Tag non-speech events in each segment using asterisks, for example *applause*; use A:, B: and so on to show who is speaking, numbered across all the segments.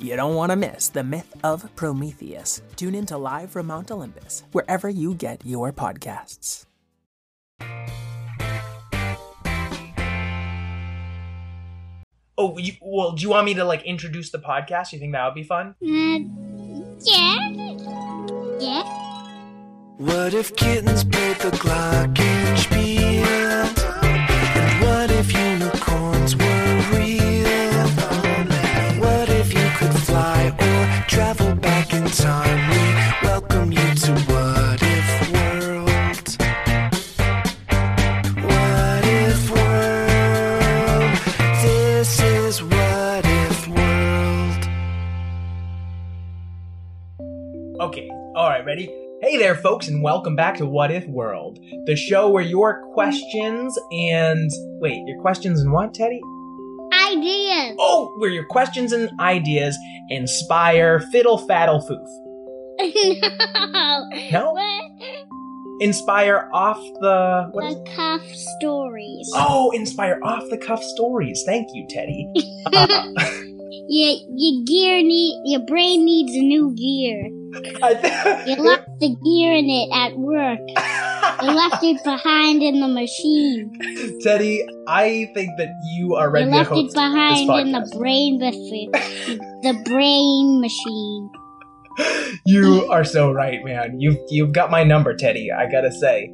A: You don't want to miss the myth of Prometheus. Tune in to Live from Mount Olympus, wherever you get your podcasts.
B: Oh, you, well, do you want me to like introduce the podcast? You think that would be fun?
C: Uh, yeah. Yeah.
D: What if kittens played the glockenspiel? Time? We welcome you to What If World. What If World? This is What If World.
B: Okay, all right, ready? Hey there, folks, and welcome back to What If World, the show where your questions and wait, your questions and what, Teddy?
C: Ideas.
B: Oh, where your questions and ideas inspire fiddle faddle foof.
C: no. *laughs*
B: No?
C: What?
B: Inspire off the what
C: The cuff stories.
B: Oh, inspire off the cuff stories. Thank you, Teddy. *laughs*
C: Your your gear need your brain needs a new gear. *laughs*
B: I
C: You left the gear in it at work. You left it behind in the machine.
B: Teddy, I think that you are
C: You
B: ready to
C: left it behind in the brain machine. the brain machine.
B: You are so right, man. You've you've got my number, Teddy. I gotta say.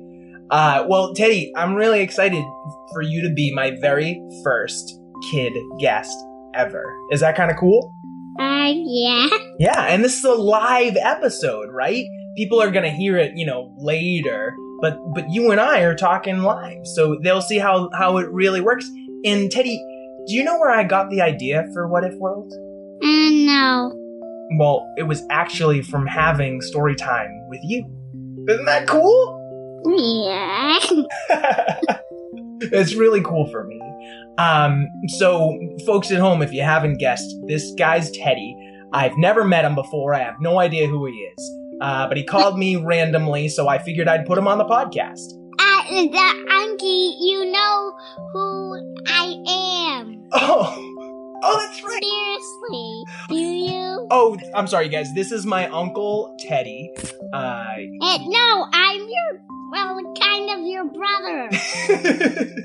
B: Uh, well, Teddy, I'm really excited for you to be my very first kid guest ever. Is that kind of cool?
C: Uh, yeah.
B: Yeah, and this is a live episode, right? People are gonna hear it, you know, later, but but you and I are talking live, so they'll see how how it really works. And Teddy, do you know where I got the idea for What If World?
C: And no.
B: Well, it was actually from having story time with you. Isn't that cool?
C: Yeah. *laughs*
B: it's really cool for me. Um, so, folks at home, if you haven't guessed, this guy's Teddy. I've never met him before. I have no idea who he is. Uh, but he called me randomly, so I figured I'd put him on the podcast.
C: Uh, the Unky, you know who I am.
B: Oh, oh, that's right.
C: Seriously. Do you?
B: Oh, I'm sorry, guys. This is my uncle Teddy. Uh,
C: Uh, no, I'm your, well, kind of your brother. *laughs*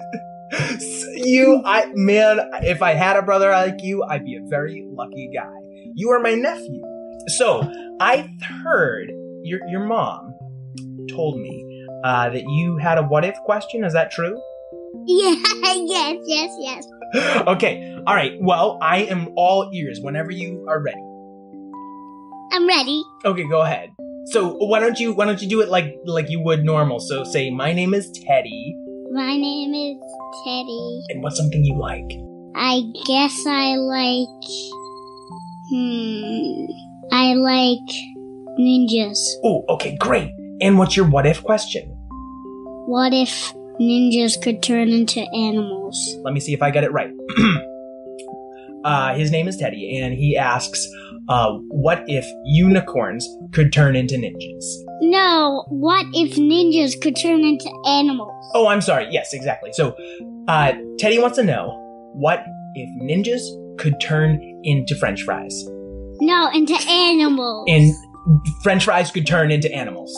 B: you, I, man, if I had a brother like you, I'd be a very lucky guy. You are my nephew. So, I heard your, your mom told me uh, that you had a what if question. Is that true?
C: yeah, *laughs* yes, yes, yes. *gasps*
B: okay, all right. Well, I am all ears whenever you are ready.
C: I'm ready.
B: Okay, go ahead. So why don't you why don't you do it like like you would normal? So say my name is Teddy,
C: My name is Teddy.
B: and what's something you like?
C: I guess I like, hmm, I like ninjas.
B: Oh, okay, great. And what's your what if question?
C: What if ninjas could turn into animals?
B: Let me see if I get it right. *clears throat* uh, his name is Teddy, and he asks, uh, "What if unicorns could turn into ninjas?"
C: No, what if ninjas could turn into animals?
B: Oh, I'm sorry. Yes, exactly. So, uh, Teddy wants to know, what if ninjas could turn into French fries,
C: No, into animals.
B: and French fries could turn into animals?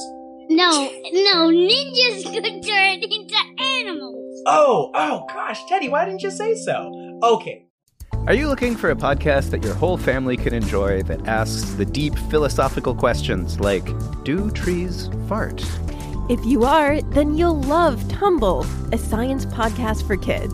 C: no, no, ninjas could turn into animals.
B: Oh, oh gosh, Teddy, why didn't you say so? Okay.
E: Are you looking for a podcast that your whole family can enjoy that asks the deep philosophical questions like Do trees fart?
F: If you are, then you'll love Tumble, a science podcast for kids.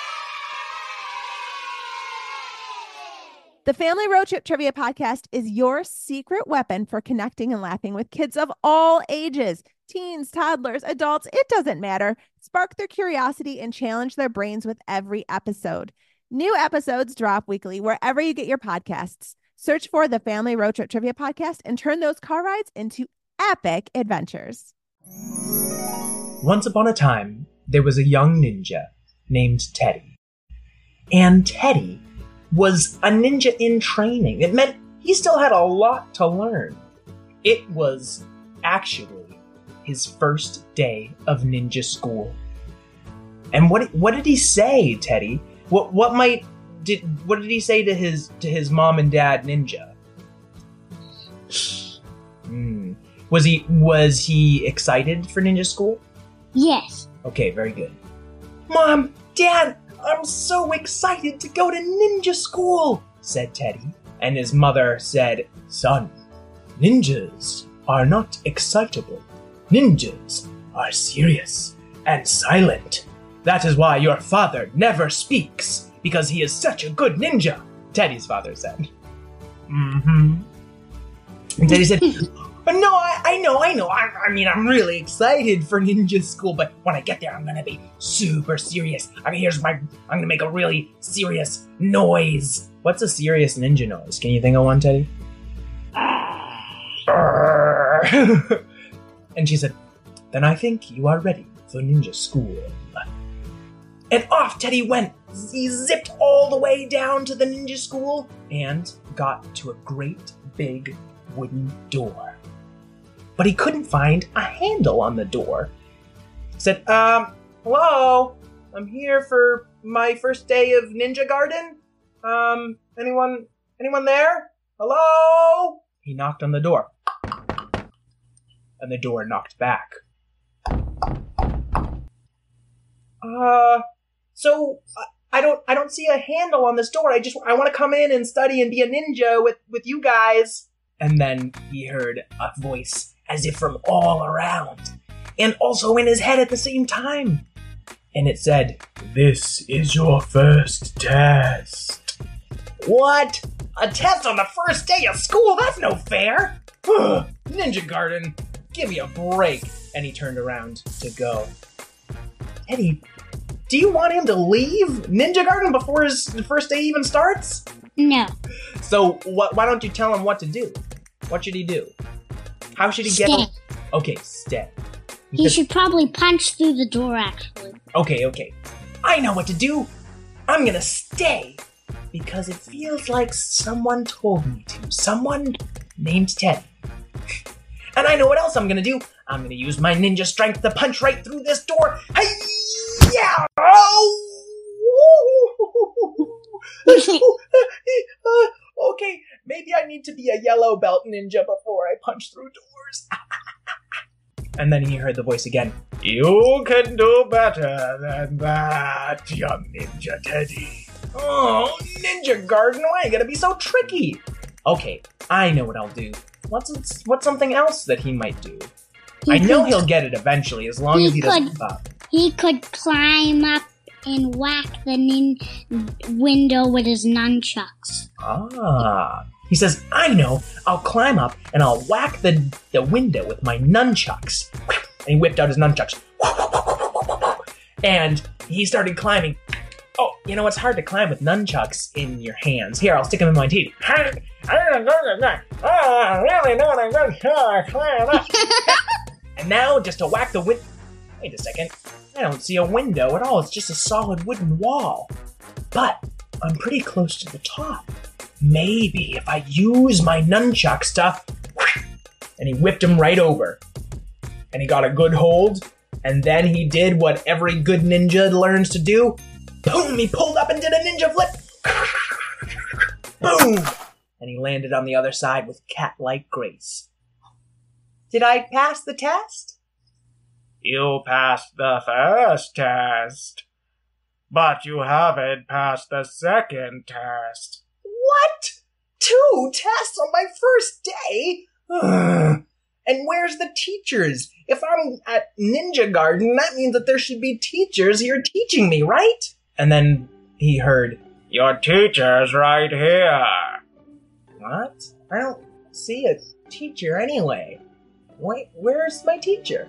F: The Family Road Trip Trivia Podcast is your secret weapon for connecting and laughing with kids of all ages teens, toddlers, adults, it doesn't matter. Spark their curiosity and challenge their brains with every episode. New episodes drop weekly wherever you get your podcasts. Search for the Family Road Trip Trivia Podcast and turn those car rides into epic adventures.
B: Once upon a time, there was a young ninja named Teddy. And Teddy was a ninja in training. It meant he still had a lot to learn. It was actually his first day of ninja school. And what what did he say, Teddy? What what might did what did he say to his to his mom and dad ninja? Hmm. Was he was he excited for ninja school?
C: Yes.
B: Okay, very good. Mom, Dad, I'm so excited to go to ninja school, said Teddy. And his mother said, Son, ninjas are not excitable. Ninjas are serious and silent. That is why your father never speaks, because he is such a good ninja, Teddy's father said. Mm-hmm. And Teddy said, But no, I, I know, I know. I, I mean, I'm really excited for ninja school, but when I get there, I'm gonna be super serious. I mean, here's my, I'm gonna make a really serious noise. What's a serious ninja noise? Can you think of one, Teddy? *laughs* and she said, Then I think you are ready for ninja school. And off Teddy went. He zipped all the way down to the ninja school and got to a great big wooden door but he couldn't find a handle on the door. He said, Um, hello? I'm here for my first day of Ninjagarten. Um, anyone anyone there? Hello? He knocked on the door. And the door knocked back. Uh, so I- don't I don't see a handle on this door. I just I want to come in and study and be a ninja with with you guys. And then he heard a voice as if from all around, and also in his head at the same time. And it said, This is your first test. What? A test on the first day of school? That's no fair! Ninjagarten, give me a break. And he turned around to go. Teddy, do you want him to leave Ninjagarten before his first day even starts?
C: No.
B: So, what, why don't you tell him what to do? What should he do? How should he get? Okay, stay.
C: He should probably punch through the door, actually.
B: Okay, okay. I know what to do. I'm gonna stay because it feels like someone told me to. Someone named Ted. *laughs* And I know what else I'm gonna do. I'm gonna use my ninja strength to punch right through this door. Hey, yeah! Oh! *laughs* *laughs* Uh, okay, maybe I need to be a yellow belt ninja before I punch through doors. *laughs* and then he heard the voice again. You can do better than that, young Ninja Teddy. Oh, Ninjagarten, why you gotta be so tricky? Okay, I know what I'll do. What's what's something else that he might do?
C: He
B: I know
C: could-
B: he'll get it eventually, as long
C: He
B: as he doesn't
C: could-
B: give up.
C: He could climb up and whack the nin- window with his nunchucks.
B: Ah. He says, I know, I'll climb up and I'll whack the, the window with my nunchucks. And he whipped out his nunchucks. And he started climbing. Oh, you know, it's hard to climb with nunchucks in your hands. Here, I'll stick them in my teeth. *laughs* I didn't know the *laughs* nun. And now, just to whack the window. Wait a second. I don't see a window at all. It's just a solid wooden wall. But I'm pretty close to the top. Maybe if I use my nunchuck stuff. And he whipped him right over. And he got a good hold. And then he did what every good ninja learns to do. Boom! He pulled up and did a ninja flip. *laughs* Boom! and he landed on the other side with cat like grace. Did I pass the test?
G: You passed the first test, but you haven't passed the second test.
B: What? Two tests on my first day? Ugh. and where's the teachers? If I'm at Ninjagarten, that means that there should be teachers here teaching me, right? And then he heard,
G: Your teacher's right here.
B: What? I don't see a teacher anyway. Wait, where's my teacher?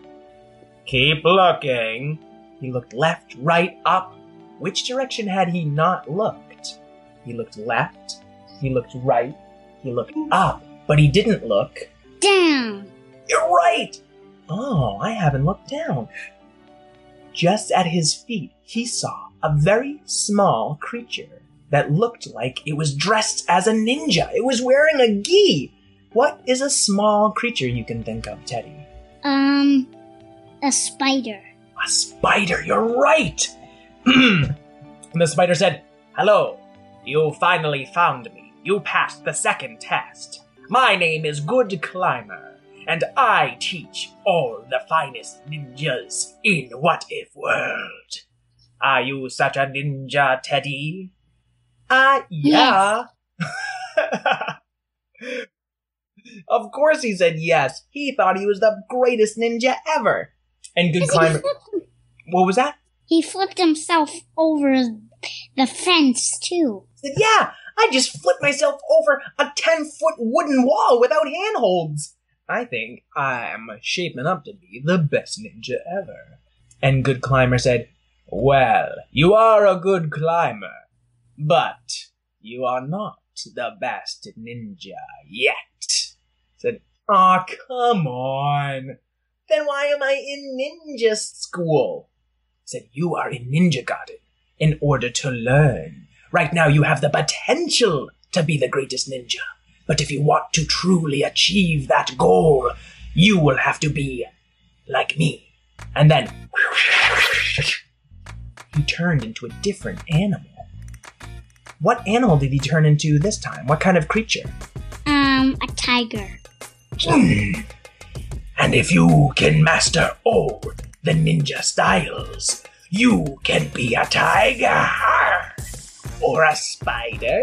G: Keep looking.
B: He looked left, right, up. Which direction had he not looked? He looked left, he looked right, he looked up, but he didn't look.
C: Down.
B: You're right! Oh, I haven't looked down. Just at his feet, he saw a very small creature that looked like it was dressed as a ninja. It was wearing a gi. What is a small creature you can think of, Teddy?
C: Um, a spider.
B: A spider, you're right! and *clears throat* the spider said, Hello, you finally found me. You passed the second test. My name is Good Climber, and I teach all the finest ninjas in What If World. Are you such a ninja, Teddy? Ah, uh, yeah. *laughs* of course he said yes. He thought he was the greatest ninja ever. And Good Climber. What was that?
C: He flipped himself over the fence, too.
B: Said, yeah, I just flipped myself over a 10 foot wooden wall without handholds. I think I'm shaping up to be the best ninja ever. And Good Climber said, Well, you are a good climber, but you are not the best ninja yet. Said, Aw, oh, come on. Then why am I in ninja school? Said, You are in Ninjagarten in order to learn. Right now, you have the potential to be the greatest ninja. But if you want to truly achieve that goal, you will have to be like me. And then he turned into a different animal. What animal did he turn into this time? What kind of creature?
C: Um, a tiger.
B: And if you can master all the ninja styles, you can be a tiger or a spider.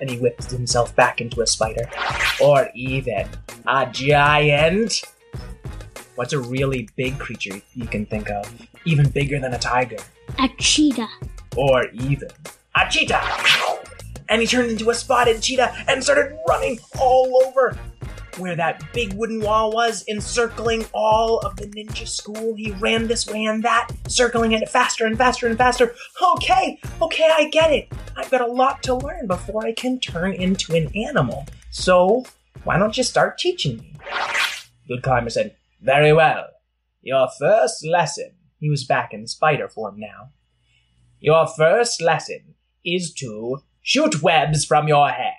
B: And he whips himself back into a spider, or even a giant. What's a really big creature you can think of? Even bigger than a tiger.
C: A cheetah.
B: Or even a cheetah. And he turned into a spotted cheetah and started running all over where that big wooden wall was, encircling all of the ninja school. He ran this way and that, circling it faster and faster and faster. Okay, okay, I get it. I've got a lot to learn before I can turn into an animal. So, why don't you start teaching me? Good Climber said, Very well. Your first lesson, he was back in spider form now. Your first lesson is to shoot webs from your hair.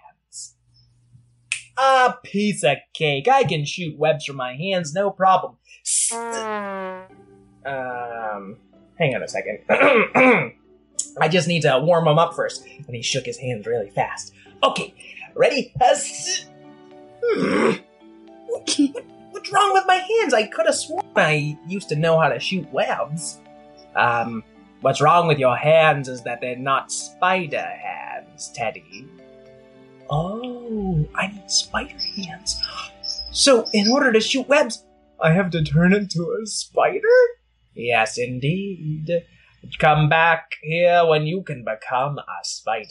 B: A piece of cake. I can shoot webs from my hands, no problem. Um, hang on a second. *clears throat* I just need to warm them up first. And he shook his hands really fast. Okay, ready? What's wrong with my hands? I could have sworn I used to know how to shoot webs. Um, what's wrong with your hands is that they're not spider hands, Teddy. Oh, I need spider hands. So, in order to shoot webs, I have to turn into a spider? Yes, indeed. Come back here when you can become a spider.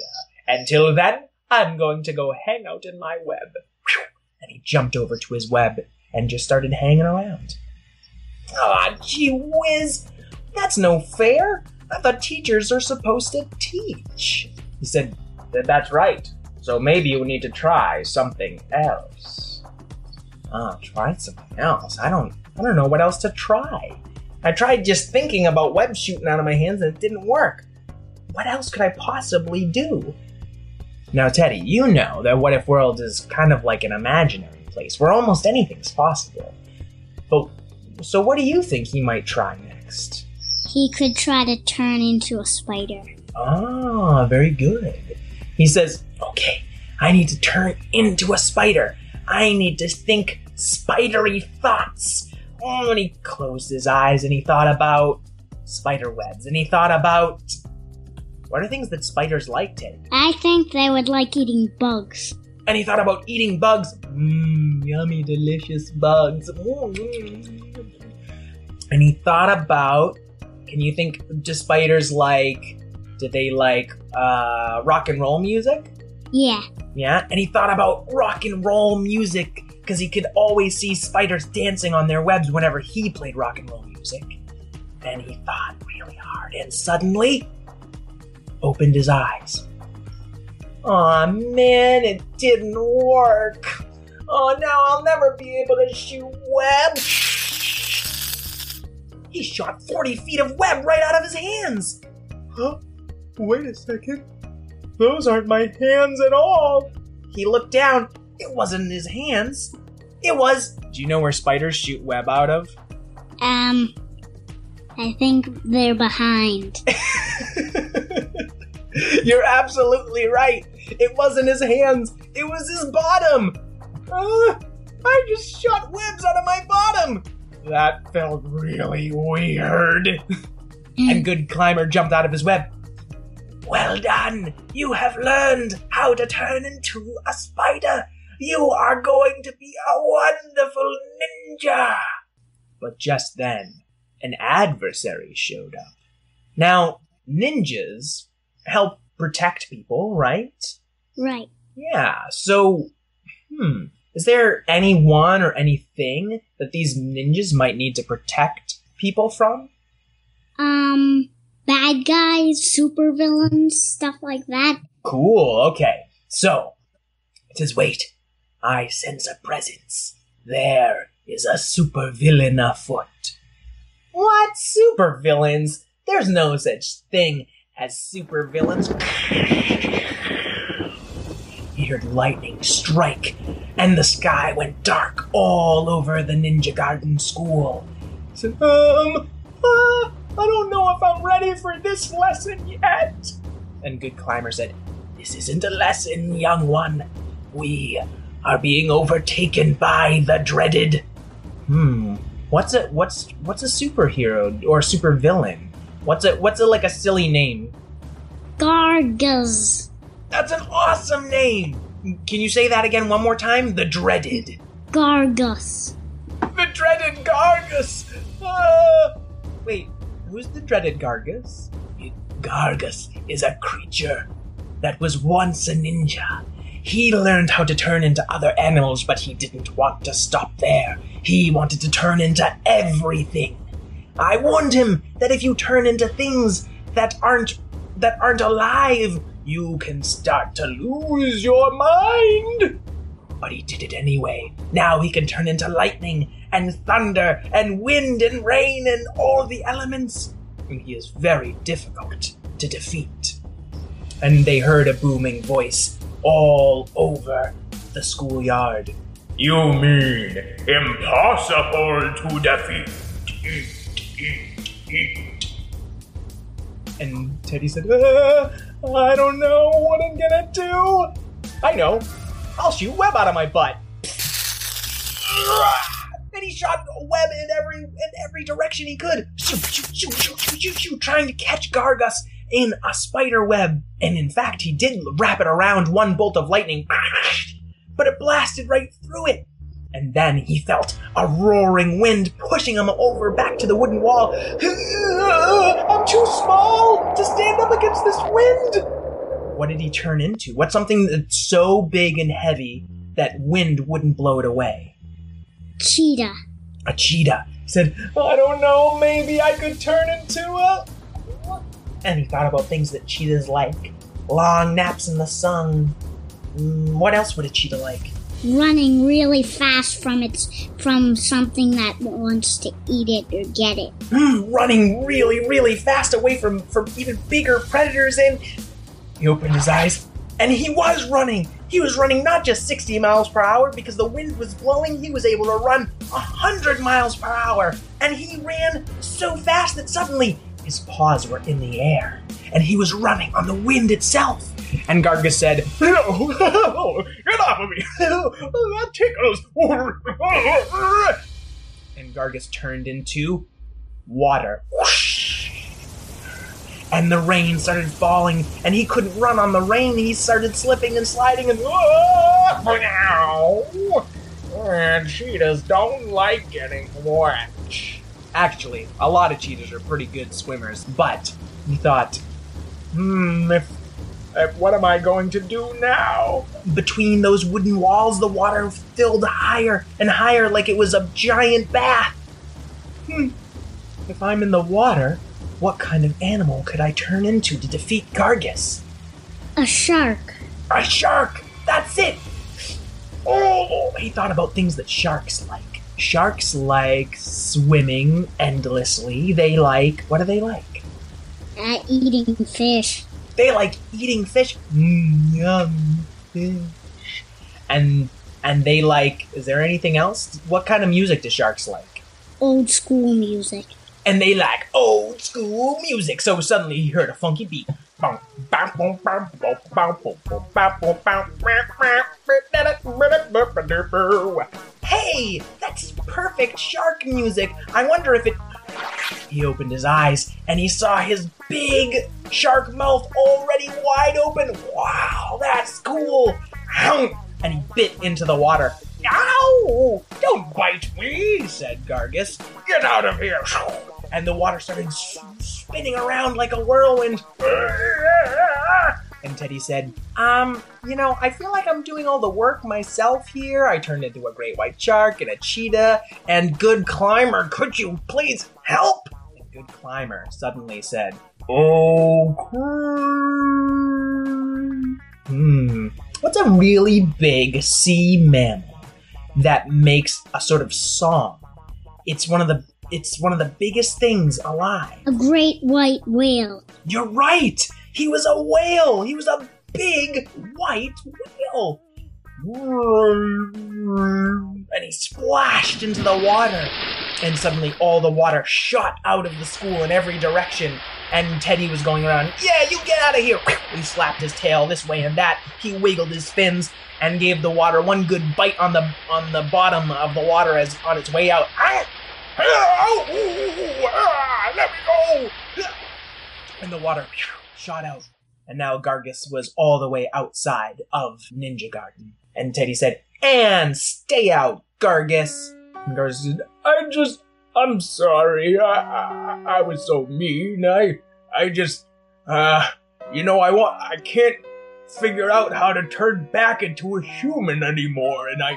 B: Until then, I'm going to go hang out in my web. And he jumped over to his web and just started hanging around. Ah, gee whiz! That's no fair! I thought teachers are supposed to teach. He said, That's right. So maybe you need to try something else. Oh, try something else. I don't I don't know what else to try. I tried just thinking about web shooting out of my hands and it didn't work. What else could I possibly do? Now, Teddy, you know that What If World is kind of like an imaginary place where almost anything's possible. But so what do you think he might try next?
C: He could try to turn into a spider.
B: Ah, very good. He says, Okay, I need to turn into a spider. I need to think spidery thoughts. Oh, and he closed his eyes and he thought about spider webs and he thought about what are things that spiders like, Teddy?
C: I think they would like eating bugs.
B: And he thought about eating bugs. Mmm, yummy, delicious bugs. Mm, mm, mm. And he thought about can you think do spiders like did they like uh rock and roll music?
C: Yeah.
B: Yeah, and he thought about rock and roll music because he could always see spiders dancing on their webs whenever he played rock and roll music. Then he thought really hard and suddenly opened his eyes. Aw, man, it didn't work. Oh, now I'll never be able to shoot web. He shot 40 feet of web right out of his hands. Huh? Wait a second. Those aren't my hands at all. He looked down. It wasn't his hands. It was. Do you know where spiders shoot web out of?
C: Um, I think they're behind. *laughs*
B: You're absolutely right. It wasn't his hands. It was his bottom. Ah, I just shot webs out of my bottom. That felt really weird. *laughs* and Good Climber jumped out of his web. Well done! You have learned how to turn into a spider. You are going to be a wonderful ninja. But just then, an adversary showed up. Now, ninjas help protect people, right?
C: Right.
B: Yeah, so, hmm, is there anyone or anything that these ninjas might need to protect people from?
C: Um, bad guys, supervillains, stuff like that.
B: Cool, okay. So, it says, wait, I sense a presence. There is a supervillain afoot. What supervillains? There's no such thing as supervillains. He heard lightning strike, and the sky went dark all over the Ninjagarten school. Said, um, I don't know if I'm ready for this lesson yet. And Good Climber said, This isn't a lesson, young one. We are being overtaken by the dreaded. Hmm. What's a what's what's a superhero or a supervillain? What's a what's a like a silly name?
C: Gargus.
B: That's an awesome name. Can you say that again one more time? The dreaded.
C: Gargus.
B: The dreaded Gargus. Ah! Wait, who's the dreaded Gargus? Gargus is a creature that was once a ninja. He learned how to turn into other animals, but he didn't want to stop there. He wanted to turn into everything. I warned him that if you turn into things that aren't that aren't alive, you can start to lose your mind. But he did it anyway. Now he can turn into lightning and thunder and wind and rain and all the elements. And he is very difficult to defeat. And they heard a booming voice all over the schoolyard.
G: You mean impossible to defeat?
B: And Teddy said, uh, I don't know what I'm gonna do. I know. I'll shoot web out of my butt. He shot a web in every in every direction he could. Trying to catch Gargus in a spider web. And in fact, he did wrap it around one bolt of lightning, but it blasted right through it. And then he felt a roaring wind pushing him over back to the wooden wall. I'm too small to stand up against this wind. What did he turn into? What's something that's so big and heavy that wind wouldn't blow it away?
C: Cheetah.
B: A cheetah. He said, I don't know, maybe I could turn into a. And he thought about things that cheetahs like long naps in the sun. Mm, what else would a cheetah like?
C: Running really fast from its from something that wants to eat it or get it. *gasps*
B: Running really, really fast away from, from even bigger predators. And he opened his eyes, and he was running. He was running not just 60 miles per hour because the wind was blowing, he was able to run 100 miles per hour. And he ran so fast that suddenly his paws were in the air, and he was running on the wind itself. And Gargus said, No, *laughs* get off of me! *laughs* That tickles! *laughs* And Gargus turned into water. And the rain started falling, and he couldn't run on the rain. He started slipping and sliding, and now, and cheetahs don't like getting wet. Actually, a lot of cheetahs are pretty good swimmers, but he thought, hmm, if, if what am I going to do now? Between those wooden walls, the water filled higher and higher like it was a giant bath. Hmm, if I'm in the water, what kind of animal could I turn into to defeat Gargus?
C: A shark.
B: A shark! That's it! Oh, he thought about things that sharks like. Sharks like swimming endlessly. They like, what do they like?
C: Uh, eating fish.
B: They like eating fish. Mm, yum, fish. And and they like. Is there anything else? What kind of music do sharks like?
C: Old school music.
B: And they like old school music. So suddenly he heard a funky beat. Hey, that's perfect shark music. I wonder if it. He opened his eyes and he saw his big shark mouth already wide open. Wow, that's cool. And he bit into the water. Ow! Don't bite me, said Gargus. Get out of here! And the water started spinning around like a whirlwind. And Teddy said, Um, you know, I feel like I'm doing all the work myself here. I turned into a great white shark and a cheetah. And good climber, could you please help? And good climber suddenly said, Okay. Hmm. What's a really big sea mammal that makes a sort of song? It's one of the it's one of the biggest things alive.
C: A great white whale.
B: You're right. He was a whale. He was a big white whale. And he splashed into the water. And suddenly all the water shot out of the school in every direction. And Teddy was going around, Yeah, you get out of here. *laughs* He slapped his tail this way and that. He wiggled his fins and gave the water one good bite on the on the bottom of the water as on its way out. Ah! Let me go! And the water shot out. And now Gargus was all the way outside of Ninjagarten. And Teddy said, And stay out, Gargus. And Gargus said, I just, I'm sorry. I, I, I was so mean. I, I just, uh, you know, I want, I can't figure out how to turn back into a human anymore. And I,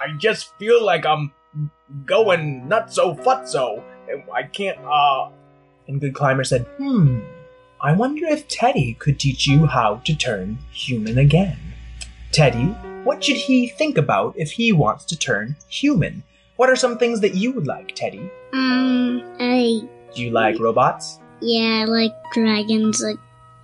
B: I just feel like I'm going nutso futso. And I can't, uh. And Good Climber said, Hmm, I wonder if Teddy could teach you how to turn human again. Teddy, what should he think about if he wants to turn human? What are some things that you would like, Teddy?
C: Um, I
B: Do you like robots?
C: yeah, I like dragons, like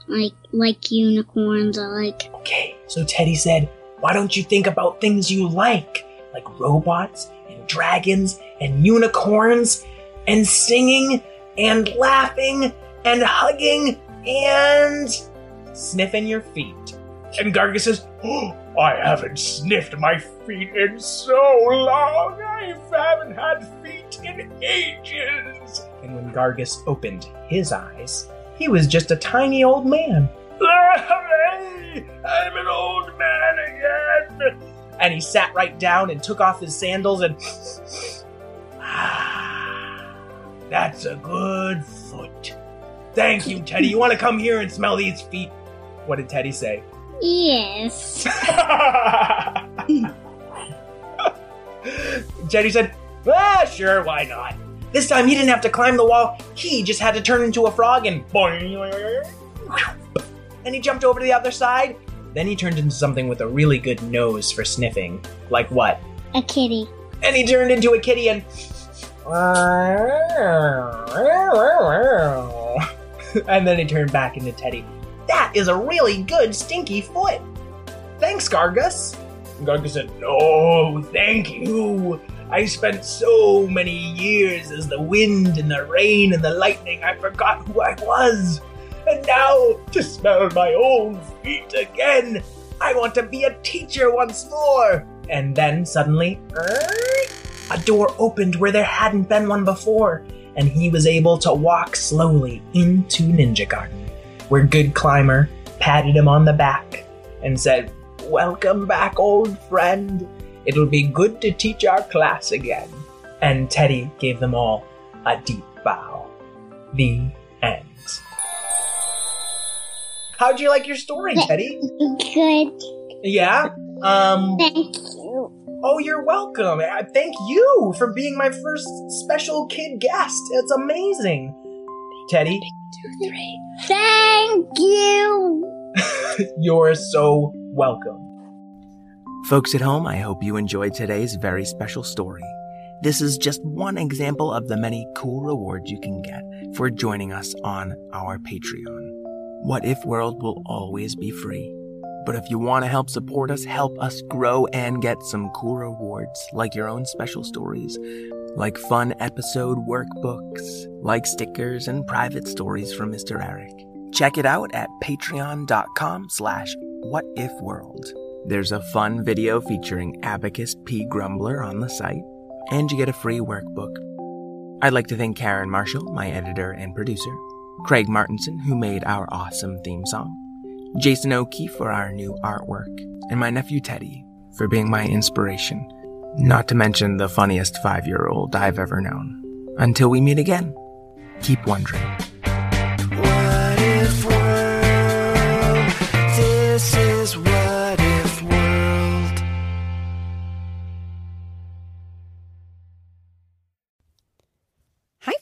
C: like like unicorns. I like
B: Okay, so Teddy said, Why don't you think about things you like? Like robots dragons and unicorns and singing and laughing and hugging and sniffing your feet. And Gargus says, oh, I haven't sniffed my feet in so long. I haven't had feet in ages. And when Gargus opened his eyes, he was just a tiny old man. *laughs* And he sat right down and took off his sandals and. *sighs* That's a good foot. Thank you, Teddy. You want to come here and smell these feet? What did Teddy say?
C: yes. *laughs*
B: Teddy said, Ah, sure, why not? This time he didn't have to climb the wall. He just had to turn into a frog and boing. And he jumped over to the other side. Then he turned into something with a really good nose for sniffing. Like what?
C: A kitty.
B: And he turned into a kitty and. *laughs* and then he turned back into Teddy. That is a really good stinky foot. Thanks, Gargus. And Gargus said, No, thank you. I spent so many years as the wind and the rain and the lightning, I forgot who I was. And now to smell my own feet again. I want to be a teacher once more. And then suddenly, a door opened where there hadn't been one before, and he was able to walk slowly into Ninjagarten, where Good Climber patted him on the back and said, Welcome back, old friend. It'll be good to teach our class again. And Teddy gave them all a deep bow. The end. How'd you like your story, Teddy?
C: Good.
B: Yeah? Um,
C: Thank you.
B: oh, you're welcome. Uh, Thank you for being my first special kid guest. It's amazing. Teddy, Two, three.
C: Thank you. *laughs*
B: you're so welcome.
A: Folks at home, I hope you enjoyed today's very special story. This is just one example of the many cool rewards you can get for joining us on our Patreon. What If World will always be free. But if you want to help support us, help us grow and get some cool rewards like your own special stories, like fun episode workbooks, like stickers and private stories from Mr. Eric. Check it out at patreon.com slash whatifworld. There's a fun video featuring Abacus P. Grumbler on the site, and you get a free workbook. I'd like to thank Karen Marshall, my editor and producer, Craig Martinson, who made our awesome theme song, Jason O'Keefe for our new artwork, and my nephew Teddy for being my inspiration, not to mention the funniest five year old I've ever known. Until we meet again, keep wondering.
D: What if world? This is